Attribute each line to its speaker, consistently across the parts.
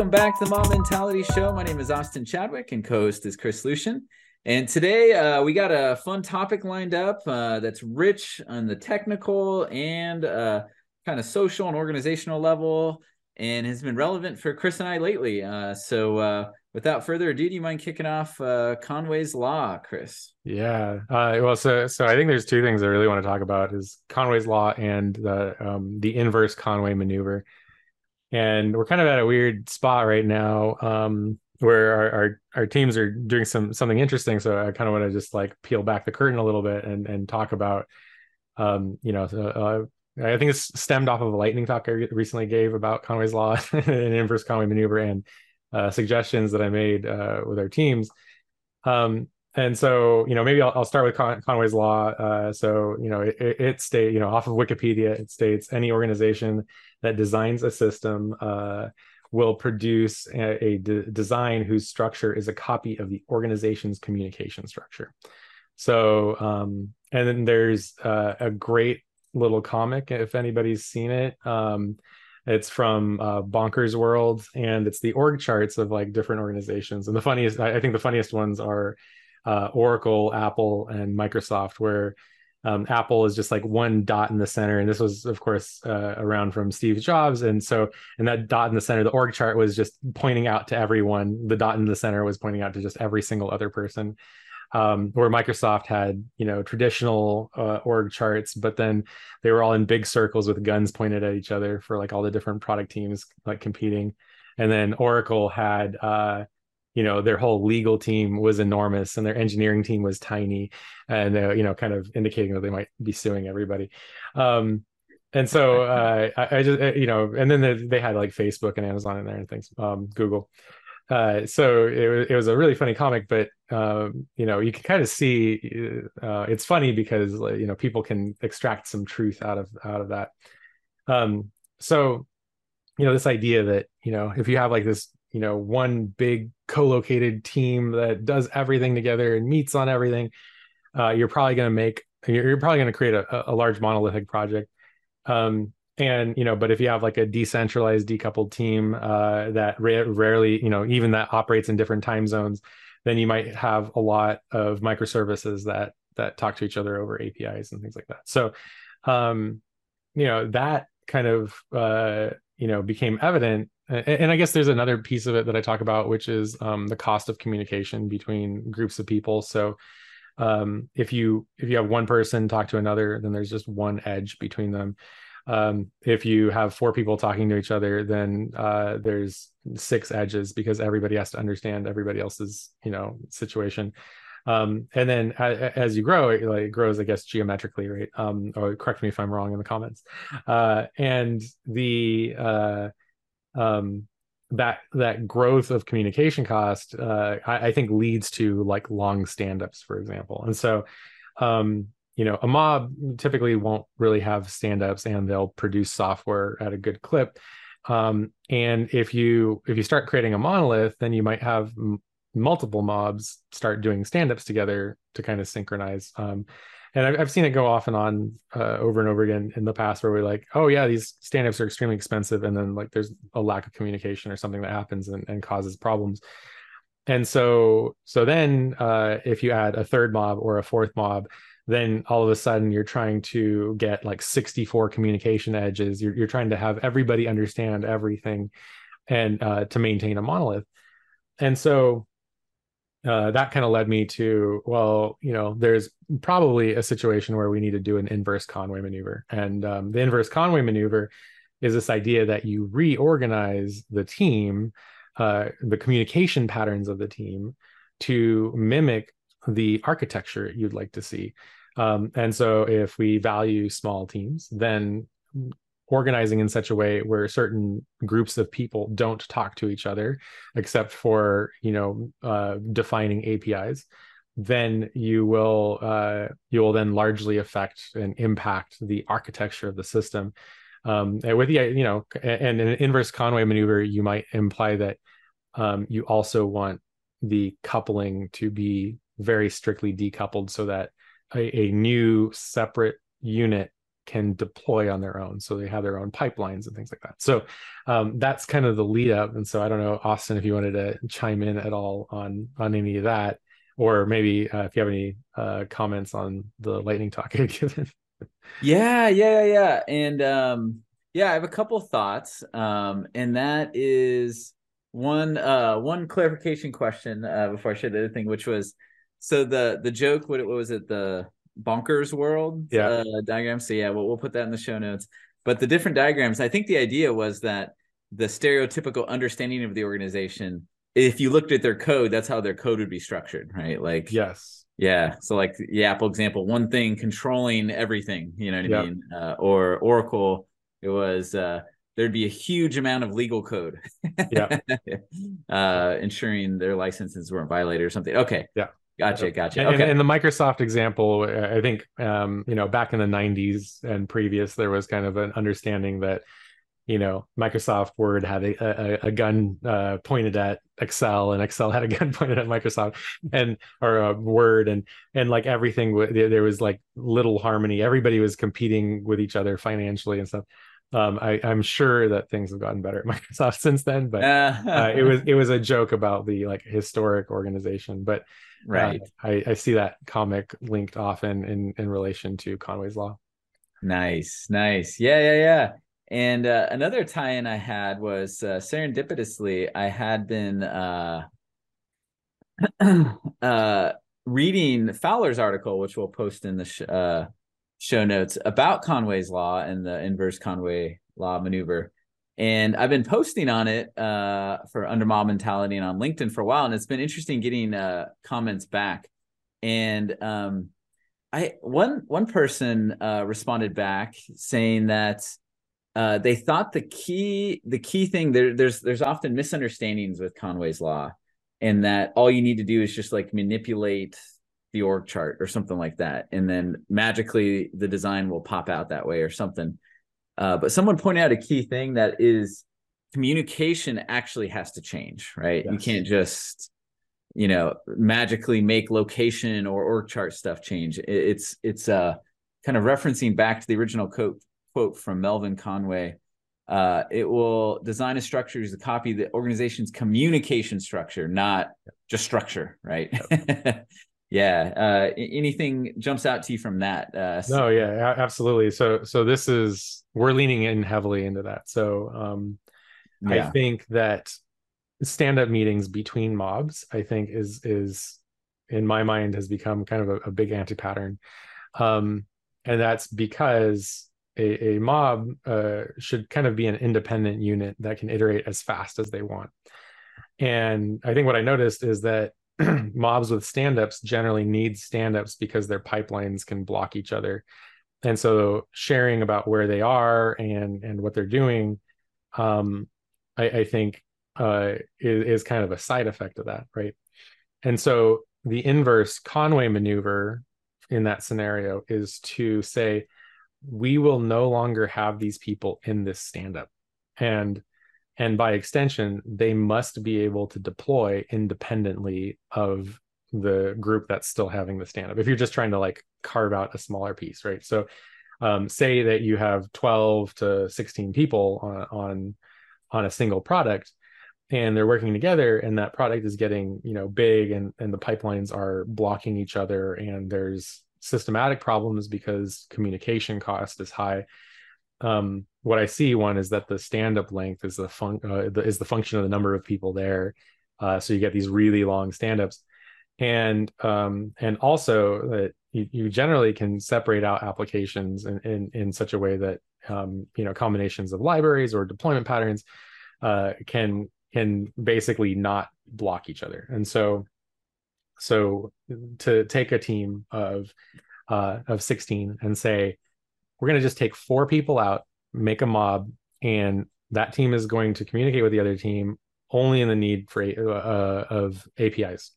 Speaker 1: Welcome back to the Mob Mentality Show. My name is Austin Chadwick, and co-host is Chris Lucian. And today uh, we got a fun topic lined up uh, that's rich on the technical and uh, kind of social and organizational level, and has been relevant for Chris and I lately. Uh, so, uh, without further ado, do you mind kicking off uh, Conway's Law, Chris?
Speaker 2: Yeah. well, so so I think there's two things I really want to talk about: is Conway's Law and the um, the inverse Conway maneuver and we're kind of at a weird spot right now um, where our, our, our teams are doing some something interesting. So I kind of want to just like peel back the curtain a little bit and and talk about um, you know uh, I think it's stemmed off of a lightning talk I recently gave about Conway's law and inverse Conway maneuver and uh, suggestions that I made uh, with our teams. Um, and so, you know, maybe I'll, I'll start with Con- Conway's law. Uh, so, you know, it, it states, you know, off of Wikipedia, it states any organization that designs a system uh, will produce a, a de- design whose structure is a copy of the organization's communication structure. So, um, and then there's uh, a great little comic if anybody's seen it. Um, it's from uh, Bonkers World, and it's the org charts of like different organizations. And the funniest, I think, the funniest ones are uh, Oracle, Apple, and Microsoft, where um, Apple is just like one dot in the center. And this was, of course, uh, around from Steve Jobs. And so, and that dot in the center, the org chart was just pointing out to everyone. The dot in the center was pointing out to just every single other person. Um, where Microsoft had, you know, traditional uh, org charts, but then they were all in big circles with guns pointed at each other for like all the different product teams like competing. And then Oracle had, uh, you know their whole legal team was enormous and their engineering team was tiny and uh, you know kind of indicating that they might be suing everybody. Um, and so uh, I, I, just uh, you know and then they, they, had like facebook and amazon in there and things um, google. Uh, so it was, it was a really funny comic but um, you know you can kind of see uh, it's funny because you know people can extract some truth out of out of that. Um, so you know this idea that you know if you have like this you know one big co-located team that does everything together and meets on everything uh, you're probably going to make you're, you're probably going to create a, a, large monolithic project. Um, and you know but if you have like a decentralized decoupled team uh, that ra- rarely you know even that operates in different time zones then you might have a lot of microservices that that talk to each other over apis and things like that. So um, you know that kind of uh, you know became evident and i guess there's another piece of it that i talk about which is um, the cost of communication between groups of people. So um, if you if you have one person talk to another then there's just one edge between them. Um, if you have four people talking to each other then uh, there's six edges because everybody has to understand everybody else's you know situation um, and then as, as, you grow it like grows i guess geometrically right? Um, or correct me if i'm wrong in the comments. Uh, and the uh, um, that that growth of communication cost uh, I, I, think leads to like long stand-ups for example. And so um, you know a mob typically won't really have stand-ups and they'll produce software at a good clip. Um, and if you if you start creating a monolith then you might have multiple mobs start doing stand-ups together to kind of synchronize. Um, and I've, I've seen it go off and on uh, over and over again in the past where we're like oh yeah these stand-ups are extremely expensive. And then like there's a lack of communication or something that happens and, and causes problems. And so so then uh, if you add a third mob or a fourth mob then all of a sudden you're trying to get like 64 communication edges. You're, you're trying to have everybody understand everything and uh, to maintain a monolith. And so uh, that kind of led me to well you know there's probably a situation where we need to do an inverse conway maneuver. And um, the inverse conway maneuver is this idea that you reorganize the team uh, the communication patterns of the team to mimic the architecture you'd like to see. Um, and so if we value small teams then organizing in such a way where certain groups of people don't talk to each other except for you know uh, defining apis then you will uh, you will then largely affect and impact the architecture of the system. Um, with the you know and an inverse conway maneuver you might imply that um, you also want the coupling to be very strictly decoupled so that a, a new separate unit can deploy on their own. So they have their own pipelines and things like that. So um, that's kind of the lead up. And so I don't know, Austin, if you wanted to chime in at all on on any of that, or maybe uh, if you have any uh, comments on the lightning talk I've given.
Speaker 1: yeah, yeah, yeah, and um, yeah, I have a couple thoughts, um, and that is one uh one clarification question uh before I share the other thing, which was so the the joke what, what was it the bonkers world
Speaker 2: yeah.
Speaker 1: uh, diagram. So yeah, we'll we'll put that in the show notes. But the different diagrams, I think the idea was that the stereotypical understanding of the organization, if you looked at their code, that's how their code would be structured, right? Like
Speaker 2: yes,
Speaker 1: yeah. So like the Apple example, one thing controlling everything, you know what I mean? Uh, or Oracle, it was uh, there'd be a huge amount of legal code,
Speaker 2: yeah,
Speaker 1: uh, ensuring their licenses weren't violated or something. Okay,
Speaker 2: yeah.
Speaker 1: Gotcha, gotcha.
Speaker 2: Okay. And, and, the Microsoft example, I think, um, you know, back in the '90s and previous, there was kind of an understanding that, you know, Microsoft Word had a, a, a gun uh, pointed at Excel, and Excel had a gun pointed at Microsoft, and or uh, Word, and and like everything, there was like little harmony. Everybody was competing with each other financially and stuff. Um, I, am sure that things have gotten better at Microsoft since then, but uh, it was it was a joke about the like historic organization. But
Speaker 1: right,
Speaker 2: uh, I, I see that comic linked often in in relation to Conway's Law.
Speaker 1: Nice, nice, yeah, yeah, yeah. And uh, another tie-in I had was uh, serendipitously I had been uh, uh, reading Fowler's article, which we'll post in the sh- uh, show notes about Conway's Law and the inverse Conway Law maneuver. And I've been posting on it uh, for Under Mob Mentality and on LinkedIn for a while, and it's been interesting getting uh, comments back. And um, I one one person uh, responded back saying that uh, they thought the key the key thing there there's there's often misunderstandings with Conway's Law, and that all you need to do is just like manipulate the org chart or something like that and then magically the design will pop out that way or something uh, but someone pointed out a key thing that is communication actually has to change right yes. you can't just you know magically make location or org chart stuff change it's it's uh kind of referencing back to the original quote quote from melvin conway uh, it will design a structure a copy of the organization's communication structure, not just structure, right? Yep. yeah uh anything jumps out to you from that uh
Speaker 2: no yeah absolutely. So so this is we're leaning in heavily into that. So um yeah. i think that stand-up meetings between mobs i think is is in my mind has become kind of a, a big anti-pattern. Um and that's because a, a mob uh, should kind of be an independent unit that can iterate as fast as they want. And i think what i noticed is that mobs with stand-ups generally need stand-ups because their pipelines can block each other. And so sharing about where they are and and what they're doing um i, I think uh is, is kind of a side effect of that right? And so the inverse conway maneuver in that scenario is to say we will no longer have these people in this stand-up. And and by extension they must be able to deploy independently of the group that's still having the stand up if you're just trying to like carve out a smaller piece right? So um, say that you have 12 to 16 people on, on on a single product and they're working together and that product is getting you know big and and the pipelines are blocking each other and there's systematic problems because communication cost is high. Um, what I see one is that the stand up length is the fun uh, the, is the function of the number of people there. Uh, so you get these really long stand ups, and um, and also that you, you, generally can separate out applications in in, in such a way that um, you know combinations of libraries or deployment patterns uh, can can basically not block each other. And so so to take a team of uh, of 16 and say we're going to just take four people out, make a mob, and that team is going to communicate with the other team only in the need for uh, of APIs.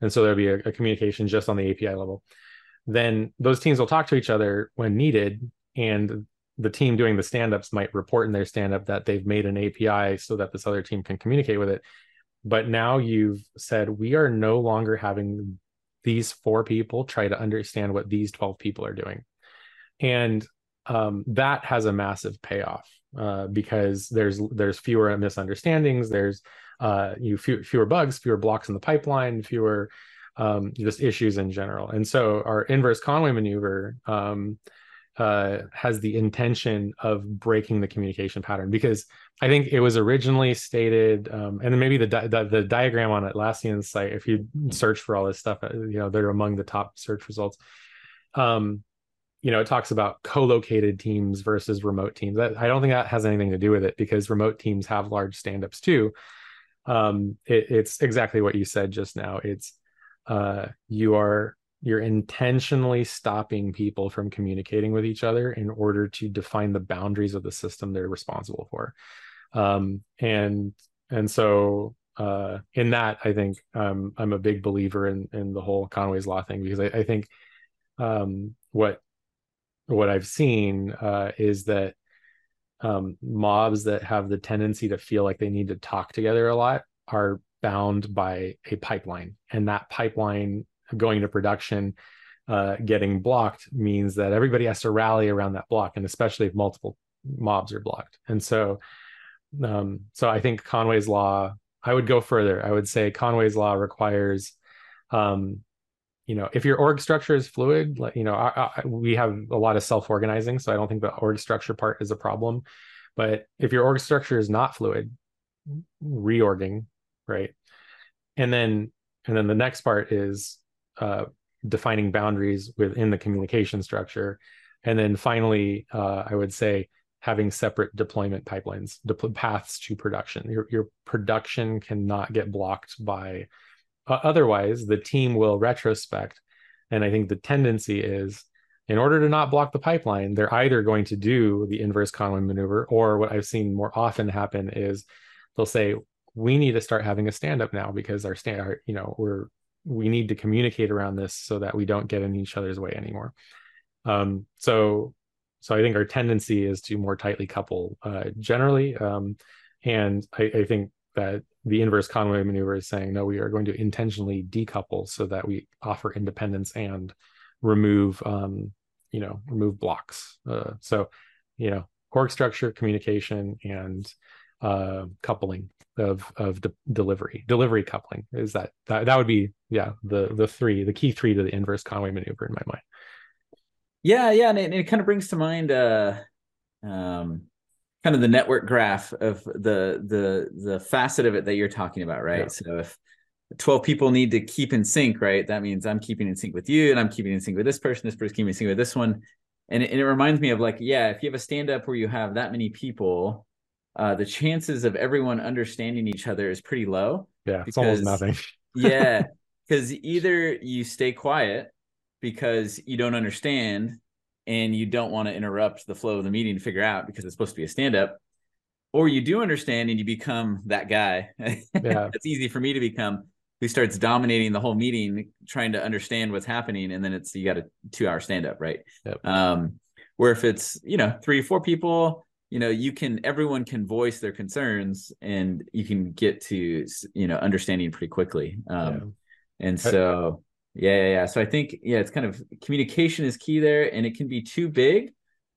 Speaker 2: And so there'll be a, a communication just on the API level. Then those teams will talk to each other when needed, and the team doing the stand-ups might report in their stand-up that they've made an API so that this other team can communicate with it. But now you've said we are no longer having these four people try to understand what these 12 people are doing. And um, that has a massive payoff uh, because there's there's fewer misunderstandings there's uh, you few, fewer bugs fewer blocks in the pipeline fewer um, just issues in general and so our inverse conway maneuver um, uh, has the intention of breaking the communication pattern because I think it was originally stated, um, and then maybe the, di- the, the diagram on Atlassian's site, if you search for all this stuff, uh, you know they're among the top search results. Um, you know, it talks about co-located teams versus remote teams. I, don't think that has anything to do with it because remote teams have large stand-ups too. Um, it, it's exactly what you said just now. It's uh, you are you're intentionally stopping people from communicating with each other in order to define the boundaries of the system they're responsible for um, and and so uh, in that i think um, i'm a big believer in in the whole conway's law thing because i, I think um, what what i've seen uh, is that um, mobs that have the tendency to feel like they need to talk together a lot are bound by a pipeline. And that pipeline going to production uh, getting blocked means that everybody has to rally around that block and especially if multiple mobs are blocked. And so um, so i think conway's law i would go further. I would say conway's law requires um, you know if your org structure is fluid like you know I, I, we have a lot of self-organizing so i don't think the org structure part is a problem but if your org structure is not fluid reorging right and then and then the next part is uh, defining boundaries within the communication structure. And then finally, uh, I would say having separate deployment pipelines, paths to production. Your, your production cannot get blocked by, otherwise, the team will retrospect. And I think the tendency is in order to not block the pipeline, they're either going to do the inverse Conway maneuver, or what I've seen more often happen is they'll say, we need to start having a stand up now because our stand, you know, we're we need to communicate around this so that we don't get in each other's way anymore. Um, so, so I think our tendency is to more tightly couple uh, generally, um, and I, I, think that the inverse Conway maneuver is saying no, we are going to intentionally decouple so that we offer independence and remove, um, you know, remove blocks. Uh, so, you know, org structure, communication, and uh, coupling of of de- delivery delivery coupling is that, that that would be yeah the the three the key three to the inverse conway maneuver in my mind
Speaker 1: yeah yeah and it, it kind of brings to mind uh um kind of the network graph of the the the facet of it that you're talking about right yeah. so if 12 people need to keep in sync right that means i'm keeping in sync with you and i'm keeping in sync with this person this person keeping in sync with this one and it, and it reminds me of like yeah if you have a stand up where you have that many people uh, the chances of everyone understanding each other is pretty low.
Speaker 2: Yeah, because, it's almost nothing.
Speaker 1: yeah, because either you stay quiet because you don't understand and you don't want to interrupt the flow of the meeting to figure out because it's supposed to be a stand up, or you do understand and you become that guy. Yeah, it's easy for me to become who starts dominating the whole meeting, trying to understand what's happening, and then it's you got a two hour stand up, right? Yep. Um, where if it's you know three or four people you know you can everyone can voice their concerns and you can get to you know understanding pretty quickly um yeah. and so yeah, yeah yeah so i think yeah it's kind of communication is key there and it can be too big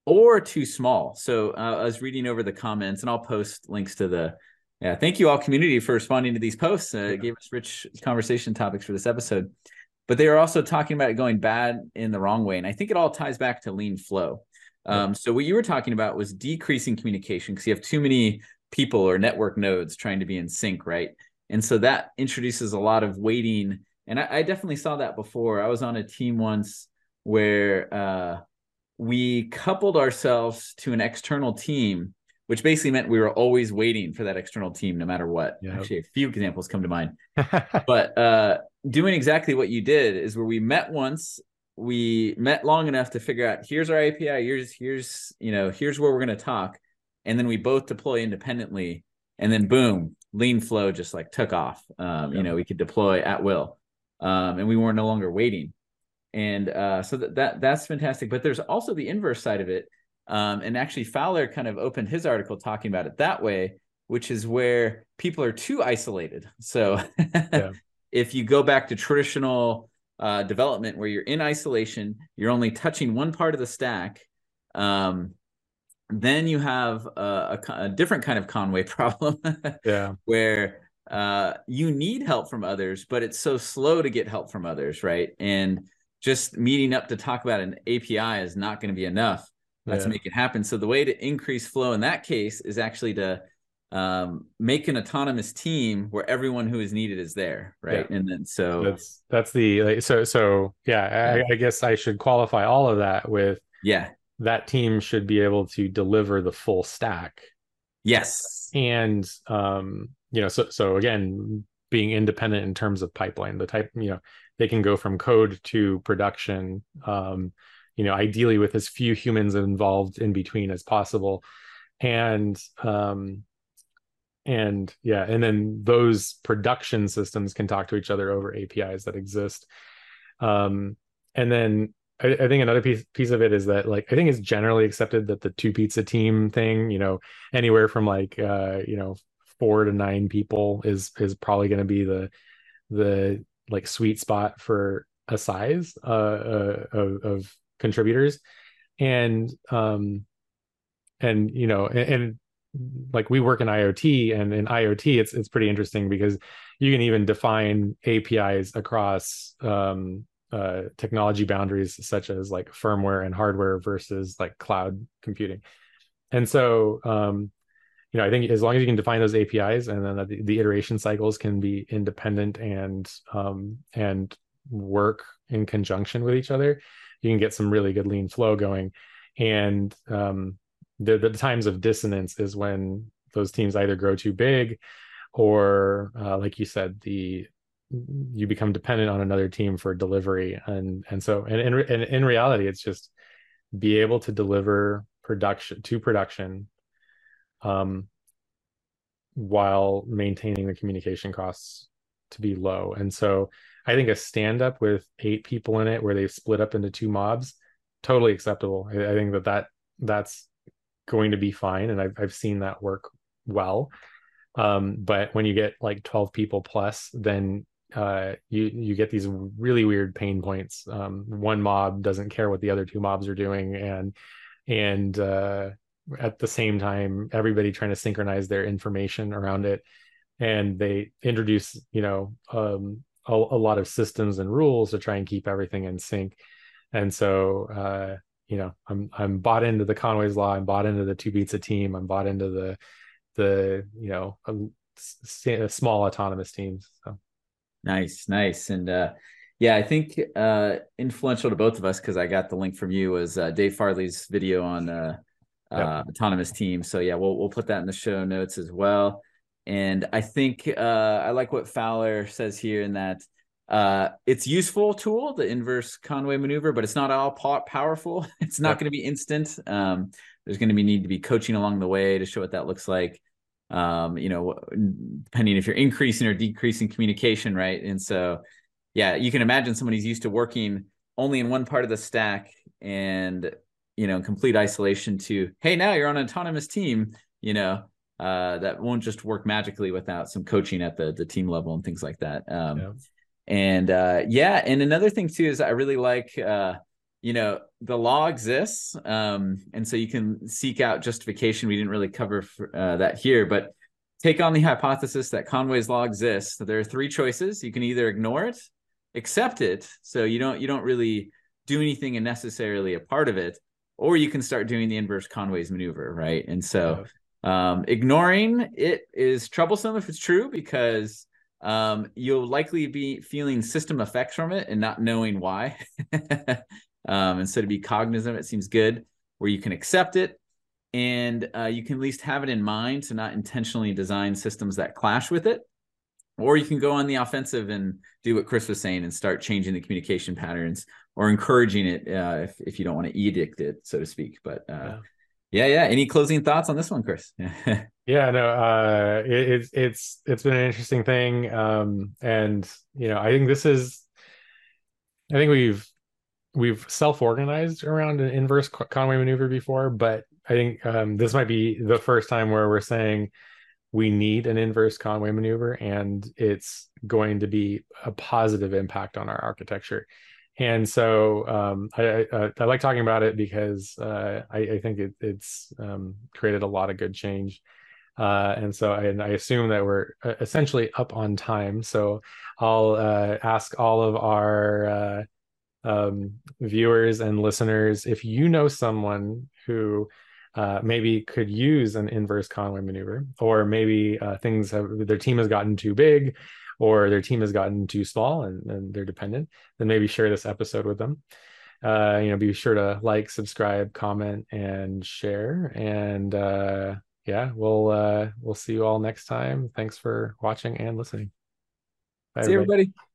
Speaker 1: or too small so uh, i was reading over the comments and i'll post links to the yeah thank you all community for responding to these posts uh, yeah. it gave us rich conversation topics for this episode but they are also talking about it going bad in the wrong way and i think it all ties back to lean flow um, so what you were talking about was decreasing communication because you have too many people or network nodes trying to be in sync, right? And so that introduces a lot of waiting. And I, I definitely saw that before. I was on a team once where uh, we coupled ourselves to an external team, which basically meant we were always waiting for that external team, no matter what. Yep. Actually, a few examples come to mind. but uh, doing exactly what you did is where we met once we met long enough to figure out here's our API, here's here's you know here's where we're going to talk, and then we both deploy independently, and then boom, lean flow just like took off. Um, You know, we could deploy at will, um, and we were no longer waiting, and uh, so that, that that's fantastic. But there's also the inverse side of it, um, and actually Fowler kind of opened his article talking about it that way, which is where people are too isolated. So yeah. if you go back to traditional uh, development where you're in isolation, you're only touching one part of the stack, Um, then you have a, a, a, different kind of Conway problem,
Speaker 2: yeah,
Speaker 1: where uh, you need help from others, but it's so slow to get help from others, right? And just meeting up to talk about an API is not going to be enough yeah. to make it happen. So the way to increase flow in that case is actually to um, make an autonomous team where everyone who is needed is there, right? Yeah. And then so
Speaker 2: that's that's the like, so so yeah, yeah. I, I guess I should qualify all of that with
Speaker 1: yeah
Speaker 2: that team should be able to deliver the full stack.
Speaker 1: Yes,
Speaker 2: and um, you know, so so again, being independent in terms of pipeline, the type you know they can go from code to production. Um, you know, ideally with as few humans involved in between as possible, and um, and yeah and then those production systems can talk to each other over apis that exist um, and then I, I, think another piece piece of it is that like i think it's generally accepted that the two pizza team thing you know anywhere from like uh you know four to nine people is is probably going to be the the like sweet spot for a size uh, uh of, of contributors and um and you know and, and like we work in IoT and in IoT it's it's pretty interesting because you can even define APIs across um, uh, technology boundaries such as like firmware and hardware versus like cloud computing. And so um, you know I think as long as you can define those APIs and then the, the iteration cycles can be independent and um, and work in conjunction with each other, you can get some really good lean flow going. And um, the, the times of dissonance is when those teams either grow too big or uh, like you said the you become dependent on another team for delivery and and so and, and, and in reality it's just be able to deliver production to production um while maintaining the communication costs to be low. And so i think a stand up with eight people in it where they've split up into two mobs totally acceptable. I, I think that that that's going to be fine and I've, I've seen that work well. Um, but when you get like 12 people plus then uh, you you get these really weird pain points. Um, one mob doesn't care what the other two mobs are doing and and uh, at the same time everybody trying to synchronize their information around it. And they introduce you know um, a, a, lot of systems and rules to try and keep everything in sync. And so uh, you know i'm i'm bought into the conway's law. I'm bought into the two pizza team. I'm bought into the the you know a, a small autonomous teams so.
Speaker 1: Nice nice. And uh yeah i think uh influential to both of us because i got the link from you was uh, dave farley's video on uh, uh yep. autonomous team. so yeah we'll, we'll put that in the show notes as well and i think uh i like what fowler says here in that uh, it's useful tool, the inverse Conway maneuver, but it's not all powerful. It's not going to be instant. Um, there's going to be need to be coaching along the way to show what that looks like. Um, you know, depending if you're increasing or decreasing communication, right? And so, yeah, you can imagine who's used to working only in one part of the stack and you know, complete isolation to, hey, now you're on an autonomous team. You know, uh, that won't just work magically without some coaching at the the team level and things like that. Um, yeah and uh, yeah and another thing too is i really like uh, you know the law exists um, and so you can seek out justification we didn't really cover for, uh, that here but take on the hypothesis that conway's law exists so there are three choices you can either ignore it accept it so you don't you don't really do anything and necessarily a part of it or you can start doing the inverse conway's maneuver right and so um, ignoring it is troublesome if it's true because um, you'll likely be feeling system effects from it and not knowing why. um, and so to be cognizant, it seems good where you can accept it and uh, you can at least have it in mind to not intentionally design systems that clash with it. Or you can go on the offensive and do what Chris was saying and start changing the communication patterns or encouraging it uh, if, if you don't want to edict it, so to speak. But uh, yeah. yeah, yeah. Any closing thoughts on this one, Chris?
Speaker 2: Yeah, no, uh, it, it's it's it's been an interesting thing, um, and you know, I think this is, I think we've we've self-organized around an inverse Conway maneuver before, but I think um, this might be the first time where we're saying we need an inverse Conway maneuver, and it's going to be a positive impact on our architecture. And so um, I, I, I, like talking about it because uh, I, I, think it, it's um, created a lot of good change. Uh, and so I, and I, assume that we're uh, essentially up on time. So I'll uh, ask all of our uh, um, viewers and listeners if you know someone who uh, maybe could use an inverse Conway maneuver, or maybe things have their team has gotten too big or their team has gotten too small and, and they're dependent, then maybe share this episode with them. Uh, you know, be sure to like, subscribe, comment, and share. And uh, yeah, we'll uh, we'll see you all next time. Thanks for watching and listening.
Speaker 1: Bye, see everybody. everybody.